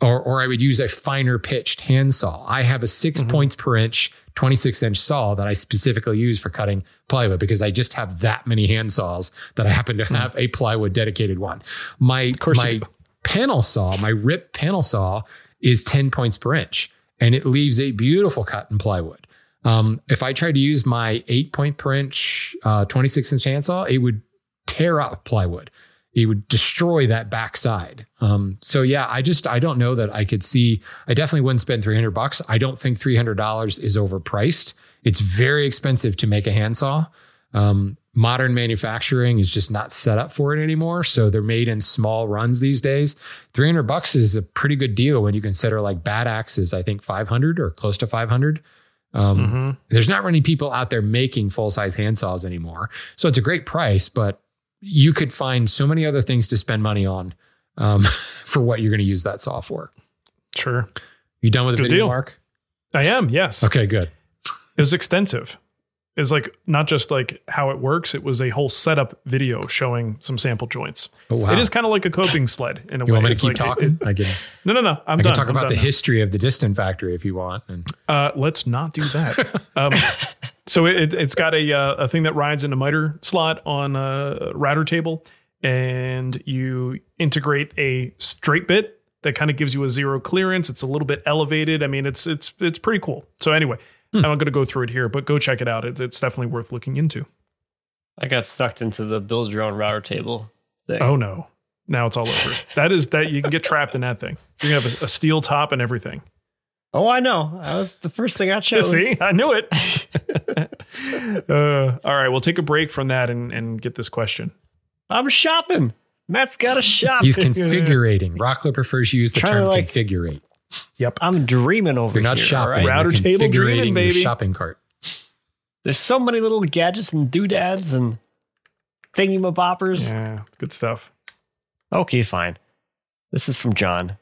or, or I would use a finer pitched handsaw. I have a 6 Mm-hmm. points per inch, 26 inch saw that I specifically use for cutting plywood because I just have that many hand saws that I happen to have a plywood dedicated one. My, Hmm. my panel saw, my rip panel saw is 10 points per inch and it leaves a beautiful cut in plywood. Um, if I tried to use my eight point per inch, uh, 26 inch handsaw, it would tear up plywood. It would destroy that backside. Um, so yeah, I just, I don't know that I could see, I definitely wouldn't spend 300 bucks. I don't think $300 is overpriced. It's very expensive to make a handsaw. Um, modern manufacturing is just not set up for it anymore. So they're made in small runs these days. 300 bucks is a pretty good deal when you consider like Bad Axe's, I think 500 or close to 500. Um, Mhm. There's not many people out there making full size handsaws anymore. So it's a great price, but you could find so many other things to spend money on um, (laughs) for what you're going to use that for. Sure. You done with the Good video, deal. Mark? I am, yes. Okay, good. It was extensive. It was like not just like how it works, it was a whole setup video showing some sample joints. Oh, wow. It is kind of like a coping sled in a You way. want me to It's keep like talking? it- I can. no, no, no. I'm I done. can talk I'm about the now. history of the Disston factory if you want. And Uh, let's not do that. (laughs) um, so it, it's got a uh, a thing that rides in a miter slot on a router table, and you integrate a straight bit that kind of gives you a zero clearance. It's a little bit elevated. I mean, it's it's it's pretty cool. So anyway, I'm not going to go through it here, but go check it out. It, it's definitely worth looking into. I got sucked into the build your own router table thing. Oh no, now it's all over. that is that you can get trapped in that thing. You're gonna have a, a steel top and everything. Oh, I know. That was the first thing I (laughs) chose. See, I knew it. (laughs) uh, all right, we'll take a break from that and, and get this question. I'm shopping. Matt's got a shop. he's (laughs) configurating. Rockler prefers to use the Trying term like- configurate. Yep. I'm dreaming over You're not here. shopping. all right? You're Router table configurating dreaming, your baby. shopping cart. There's so many little gadgets and doodads and thingy-maboppers. Yeah, good stuff. Okay, fine. This is from John.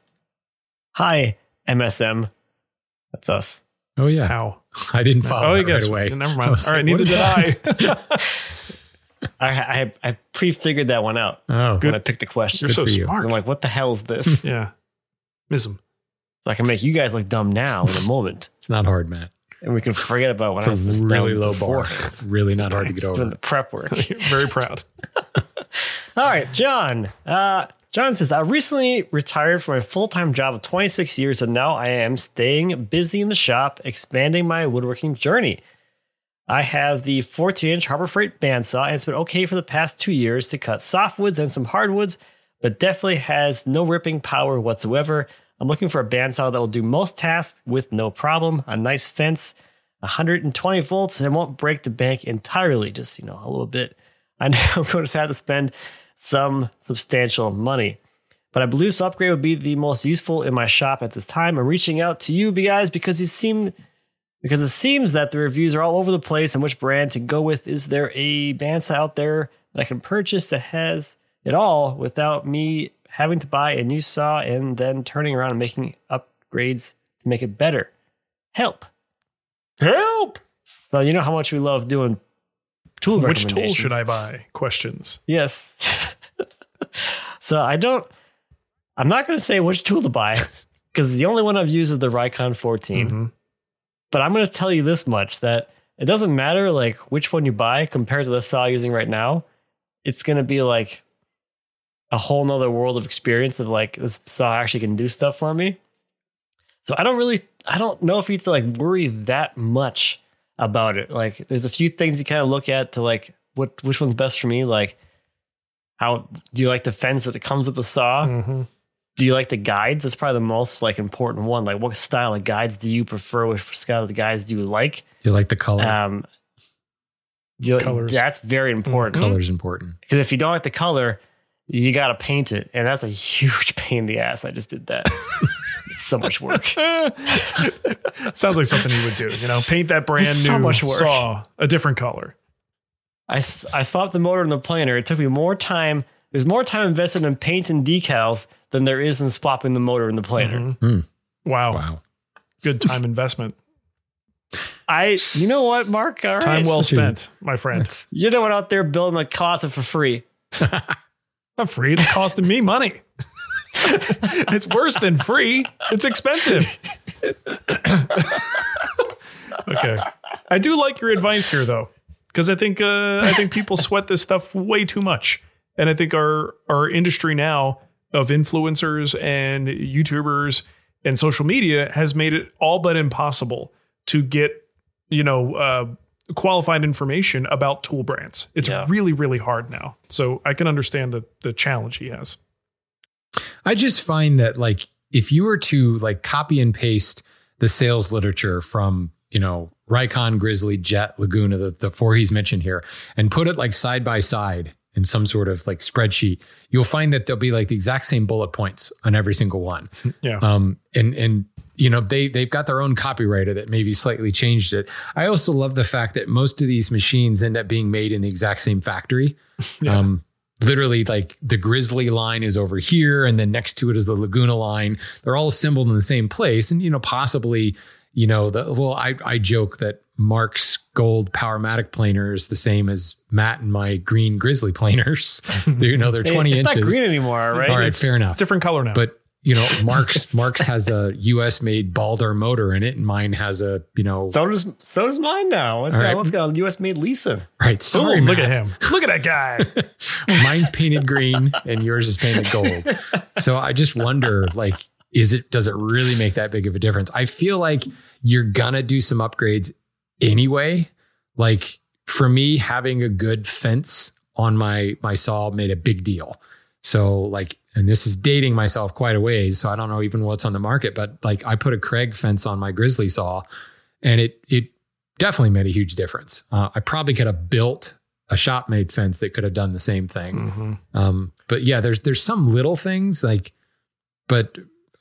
Hi, MSM. That's us. Oh yeah, How? I didn't follow Oh, I that guess. right away. Never mind. was All right, like, neither did I. that? (laughs) (laughs) I I, I pre-figured that one out Oh, when I picked the question. You're so for you. smart. I'm like, what the hell is this? (laughs) yeah. Miss him. I can make you guys look dumb now in a moment, it's not hard, Matt. and we can forget about when It's I a was this really low before. bar. Really not hard to get Just doing over. the prep work. Very proud. All right, John. Uh, John says, I recently retired from a full time job of 26 years, and now I am staying busy in the shop, expanding my woodworking journey. I have the 14 inch Harbor Freight bandsaw, and it's been okay for the past two years to cut softwoods and some hardwoods, but definitely has no ripping power whatsoever. I'm looking for a bandsaw that will do most tasks with no problem, a nice fence, 120 volts, and won't break the bank entirely, just, you know, a little bit. I (laughs) know I'm going to have to spend some substantial money. But I believe this upgrade would be the most useful in my shop at this time. I'm reaching out to you guys because you seem because it seems that the reviews are all over the place and which brand to go with. Is there a bandsaw out there that I can purchase that has it all without me having to buy a new saw and then turning around and making upgrades to make it better? Help. Help! So you know how much we love doing tool Which tool should I buy? Questions. Yes. (laughs) so I don't. I'm not going to say which tool to buy (laughs) because the only one I've used is the Rikon 14. Mhm. But I'm going to tell you this much: that it doesn't matter like which one you buy compared to the saw I'm using right now. It's gonna be like a whole nother world of experience of like this saw actually can do stuff for me. So I don't really I don't know if you have to like worry that much about it. Like there's a few things you kind of look at to like what which one's best for me. Like how do you like the fence that it comes with the saw? Mm-hmm. Do you like the guides? That's probably the most like important one. Like what style of guides do you prefer? Which style of guides do you like? Do you like the color? Um, do you- Colors. That's very important. Color's important. Because if you don't like the color, you got to paint it, and that's a huge pain in the ass. I just did that. (laughs) it's so much work. (laughs) Sounds like something you would do. You know, paint that brand so new much work. saw a different color. I, I swapped the motor in the planer. It took me more time. There's more time invested in paint and decals than there is in swapping the motor in the planer. Mm-hmm. Hmm. Wow. Wow. Good time investment. I, you know what, Mark? All right. Time well spent, my friend. That's You're the one out there building a closet for free. (laughs) Not free. It's costing me money. (laughs) (laughs) it's worse than free. It's expensive. (coughs) okay. I do like your advice here though. Because I think uh, I think people sweat this stuff way too much. And I think our our industry now of influencers and YouTubers and social media has made it all but impossible to get, you know, uh, qualified information about tool brands. It's Yeah. really, really hard now. So I can understand the the challenge he has. I just find that like if you were to like copy and paste the sales literature from, you know, Rikon, Grizzly, Jet, Laguna, the, the four he's mentioned here, and put it like side by side in some sort of like spreadsheet, you'll find that there'll be like the exact same bullet points on every single one. Yeah. Um, and and you know they they've got their own copywriter that maybe slightly changed it. I also love the fact that most of these machines end up being made in the exact same factory. (laughs) Um, literally, like the Grizzly line is over here, and then next to it is the Laguna line. They're all assembled in the same place, and you know possibly you know the well I I joke that Mark's gold Powermatic planer is the same as Matt and my green Grizzly (laughs) planers. (laughs) You know they're twenty it's inches. not green anymore, right? All right, It's fair enough. Different color now. But you know, Mark's (laughs) Mark's has a US made Baldor motor in it, and mine has a you know So does so does mine now. It's All got, right. what's got a US made Leeson. right. Sorry, Ooh, look Matt. at him. Look at that guy. (laughs) Mine's painted green, and yours is painted gold. So I just wonder, like, is it does it really make that big of a difference? I feel like you're gonna do some upgrades anyway. Like for me, having a good fence on my my saw made a big deal. So like, and this is dating myself quite a ways. So I don't know even what's on the market, but like I put a Kreg fence on my Grizzly saw, and it it definitely made a huge difference. Uh, I probably could have built a shop made fence that could have done the same thing. Um, but yeah, there's there's some little things like, but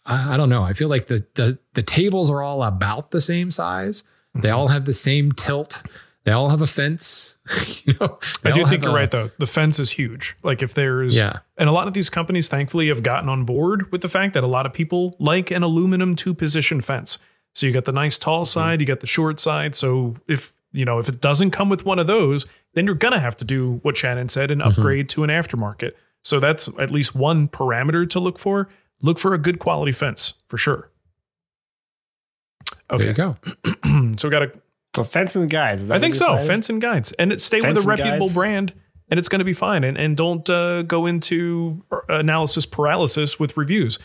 I, I don't know. I feel like the the the tables are all about the same size. They all have the same tilt. They all have a fence. (laughs) you know, I do think you're a- right though. The fence is huge. Like if there's Yeah. and a lot of these companies thankfully have gotten on board with the fact that a lot of people like an aluminum two position fence. So you got the nice tall Mm-hmm. side, you got the short side. So if you know if it doesn't come with one of those, then you're gonna have to do what Shannon said and Mm-hmm. upgrade to an aftermarket. So that's at least one parameter to look for. Look for a good quality fence for sure. There you Okay, go. (clears throat) so we got a So fence and guys. Is that I think so. decided? Fence and guides, and it stay Fence with a reputable guides. brand, and it's going to be fine. And and don't uh, go into analysis paralysis with reviews,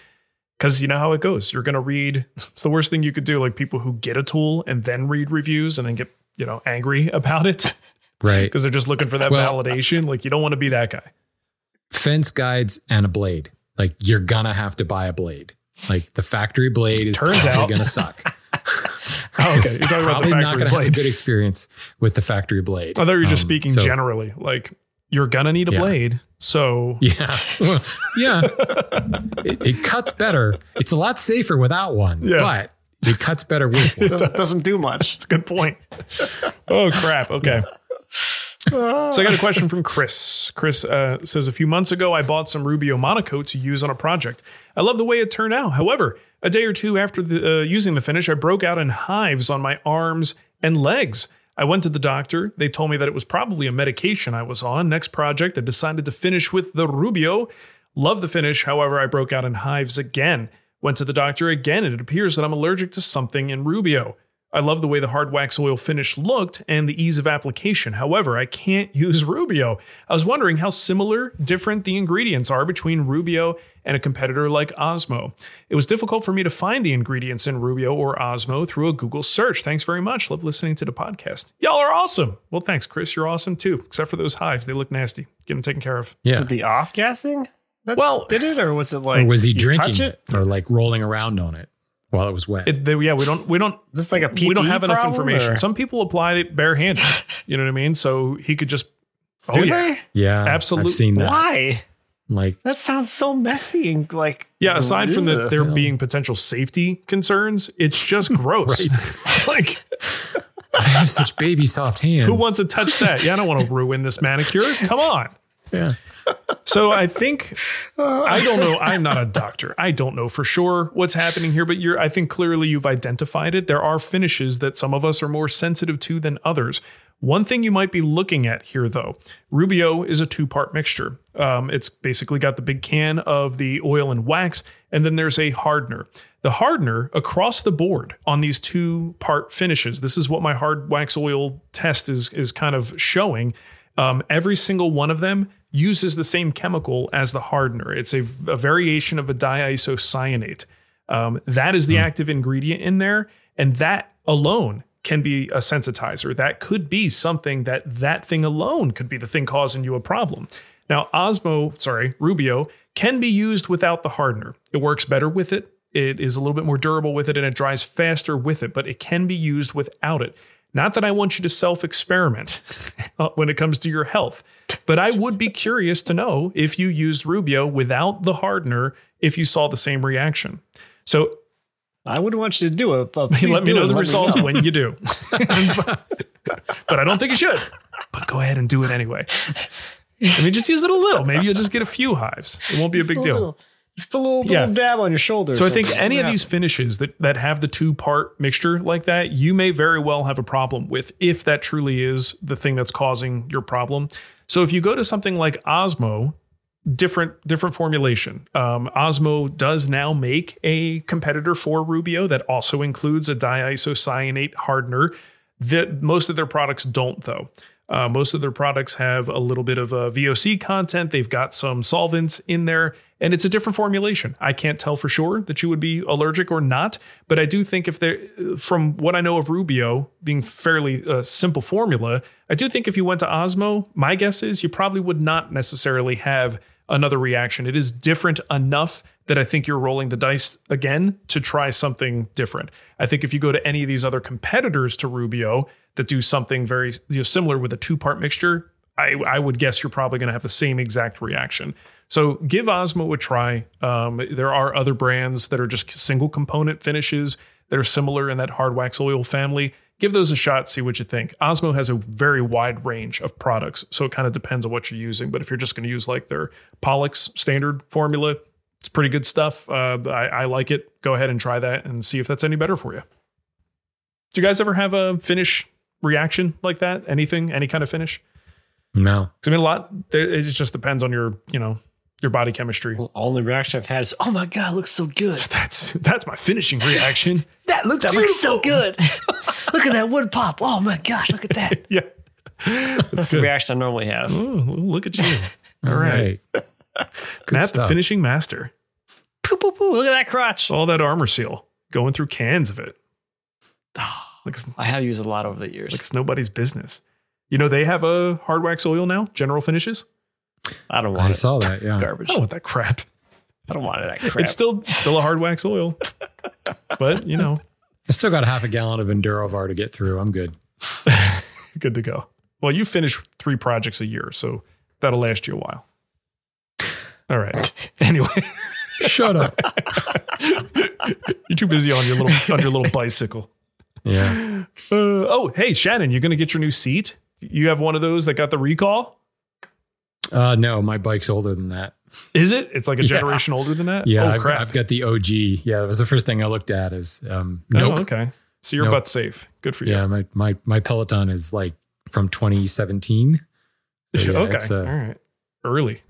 because you know how it goes. You're going to read. It's the worst thing you could do. Like people who get a tool and then read reviews and then get you know angry (laughs) about it Right. because they're just looking for that Well, validation. Like you don't want to be that guy. Fence guides and a blade. Like you're gonna have to buy a blade. Like the factory blade is Turns probably out. gonna suck. (laughs) Oh, okay, you're talking about the probably not gonna have a good experience with the factory blade. I thought you were just Um, speaking so- generally. Like you're gonna need a Yeah. blade. So (laughs) Yeah. Well, yeah. It, it cuts better. It's a lot safer without one, Yeah. but it cuts better with (laughs) one. Doesn't, doesn't do much. It's a good point. oh crap. Okay. so I got a question from Chris. Chris uh, says a few months ago I bought some Rubio Monocoat to use on a project. I love the way it turned out. However, a day or two after the, uh, using the finish, I broke out in hives on my arms and legs. I went to the doctor. They told me that it was probably a medication I was on. Next project, I decided to finish with the Rubio. Love the finish. However, I broke out in hives again. Went to the doctor again, and it appears that I'm allergic to something in Rubio. I love the way the hard wax oil finish looked and the ease of application. However, I can't (laughs) use Rubio. I was wondering how similar, different the ingredients are between Rubio and a competitor like Osmo. It was difficult for me to find the ingredients in Rubio or Osmo through a Google search. Thanks very much. Love listening to the podcast. Y'all are awesome. Well, thanks, Chris. You're awesome too, except for those hives. They look nasty. Get them taken care of. Is Yeah. it the off gassing? Well- did it, or was it like? or was he drinking touch it? or like rolling around on it while it was wet? It, they, yeah, we don't, we don't, Is this like a PPE we don't have enough information. or- Some people apply it barehanded. You know what I mean? So he could just. Oh Do yeah, they? yeah, absolute- I've seen that. Why? Like, That sounds so messy and like. yeah. Aside from the, ugh. there being potential safety concerns, it's just (laughs) gross. (laughs) like (laughs) I have such baby soft hands. who wants to touch that? Yeah, I don't want to ruin this manicure. Come on. Yeah. So I think I don't know. I'm not a doctor. I don't know for sure what's happening here, but you're I think clearly you've identified it. There are finishes that some of us are more sensitive to than others. One thing you might be looking at here, though, Rubio is a two part mixture. Um, it's basically got the big can of the oil and wax, and then there's a hardener. The hardener across the board on these two part finishes, this is what my hard wax oil test is, is kind of showing. Um, every single one of them uses the same chemical as the hardener. It's a, a variation of a diisocyanate. Um, that is the active ingredient in there, and that alone can be a sensitizer. That could be something that that thing alone could be the thing causing you a problem. Now, Osmo, sorry, Rubio can be used without the hardener. It works better with it. It is a little bit more durable with it and it dries faster with it, but it can be used without it. Not that I want you to self experiment (laughs) uh, when it comes to your health, but I would be curious to know if you used Rubio without the hardener, if you saw the same reaction. So I wouldn't want you to do it, but let me know the results know. when you do. (laughs) (laughs) but I don't think you should. But go ahead and do it anyway. I mean, just use it a little. Maybe you'll just get a few hives. It won't be a big Just deal. little- Just put a little, Yeah. little dab on your shoulder. So I think any of these finishes that that have the two part mixture like that, you may very well have a problem with if that truly is the thing that's causing your problem. So if you go to something like Osmo, different different formulation. Um, Osmo does now make a competitor for Rubio that also includes a diisocyanate hardener. That most of their products don't though. Uh, most of their products have a little bit of a VOC content. They've got some solvents in there, and it's a different formulation. I can't tell for sure that you would be allergic or not, but I do think if they, from what I know of Rubio being fairly uh, simple formula, I do think if you went to Osmo, my guess is you probably would not necessarily have another reaction. It is different enough that I think you're rolling the dice again to try something different. I think if you go to any of these other competitors to Rubio that do something very you know, similar with a two part mixture, I, I would guess you're probably going to have the same exact reaction. So give Osmo a try. Um, there are other brands that are just single component finishes that are similar in that hard wax oil family. Give those a shot, see what you think. Osmo has a very wide range of products, so it kind of depends on what you're using. But if you're just going to use like their Polyx standard formula, it's pretty good stuff. Uh, I, I like it. Go ahead and try that and see if that's any better for you. Do you guys ever have a finish reaction like that? Anything, any kind of finish? No. I mean, a lot. It just depends on your, you know, your body chemistry. Well, Only reaction I've had is, "Oh my god, it looks so good." (laughs) That's that's my finishing reaction. (laughs) That looks that looks so good. (laughs) look at that wood pop. Oh my god, look at that. yeah. That's the reaction I normally have. Oh, look at you. All right. Good Matt, the finishing master. Poo poo poo. Look at that crotch. All that Arm-R-Seal going through cans of it. (sighs) Like I have used a lot over the years. like it's nobody's business. You know, they have a hard wax oil now, general finishes. I don't want I it. saw that. Yeah. Garbage. I don't want that crap. I don't want that crap. It's still still a hard wax oil. but, you know, I still got half a gallon of Enduro-Var to get through. I'm good. (laughs) good to go. Well, you finish three projects a year, so that'll last you a while. All right. (laughs) Anyway, Shut up. (laughs) you're too busy on your little on your little bicycle. Yeah. Uh, oh, hey Shannon, you're gonna get your new seat. You have one of those that got the recall. Uh, no, my bike's older than that. Is it? It's like a (laughs) Yeah. generation older than that. Yeah, Oh I've, crap. I've got the OG. Yeah, that was the first thing I looked at. Is um, Oh, nope. okay. So you're Nope. butt safe. Good for you. Yeah, my my my Peloton is like from 2017. So, (laughs) yeah, okay. uh, All right. Early.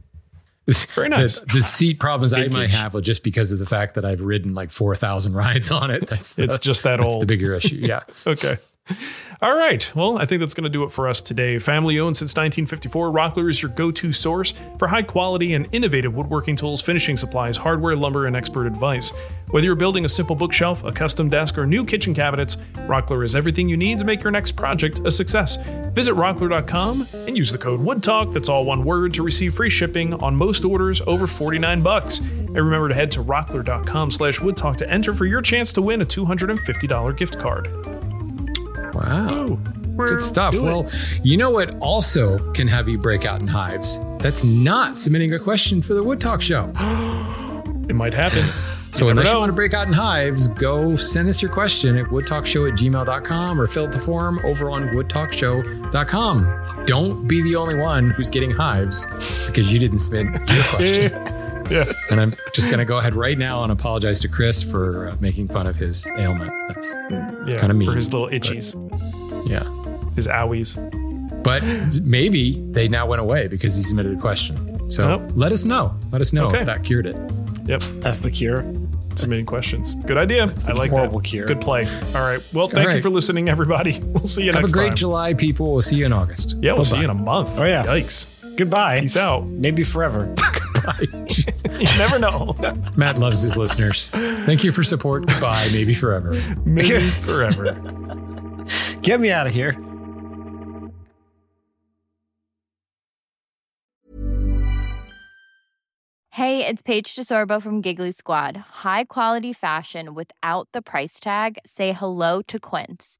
(laughs) Very nice. The, the seat problems I might have are just because of the fact that I've ridden like 4,000 rides on it. That's the, It's just that that's old. the bigger issue. Yeah. Okay. (laughs) All right. Well, I think that's going to do it for us today. Family owned since 1954, Rockler is your go to source for high quality and innovative woodworking tools, finishing supplies, hardware, lumber, and expert advice. Whether you're building a simple bookshelf, a custom desk, or new kitchen cabinets, Rockler is everything you need to make your next project a success. Visit rockler.com and use the code WOODTALK, that's all one word, to receive free shipping on most orders over 49 bucks. And remember to head to rockler.com slash woodtalk to enter for your chance to win a $250 gift card. Wow. Good stuff. Well, you know what also can have you break out in hives? That's not submitting a question for the Wood Talk Show. (gasps) It might happen. So You unless you want to break out in hives, go send us your question at woodtalkshow at gmail.com or fill out the form over on woodtalkshow.com. Don't be the only one who's getting hives because you didn't submit your question. (laughs) (laughs) yeah. and I'm just going to go ahead right now and apologize to Chris for uh, making fun of his ailment. That's, Yeah. kinda mean, For his little itchies, yeah. his owies. But maybe they now went away because he submitted a question. So Nope. let us know. Let us know Okay. if that cured it. Yep. That's the cure. Submitting questions. Good idea. I like horrible that. cure. Good play. All right. Well, thank you for listening, everybody. (laughs) We'll see you Have next a great time. July, people. We'll see you in August. yeah, we'll see you in a month. Oh, yeah. Yikes. Goodbye. Peace out. Maybe forever. (laughs) Bye. You never know. (laughs) Matt loves his listeners. Thank you for support. Goodbye. Maybe forever. Maybe (laughs) forever. Get me out of here. Hey, it's Paige DeSorbo from Giggly Squad. High quality fashion without the price tag. Say hello to Quince.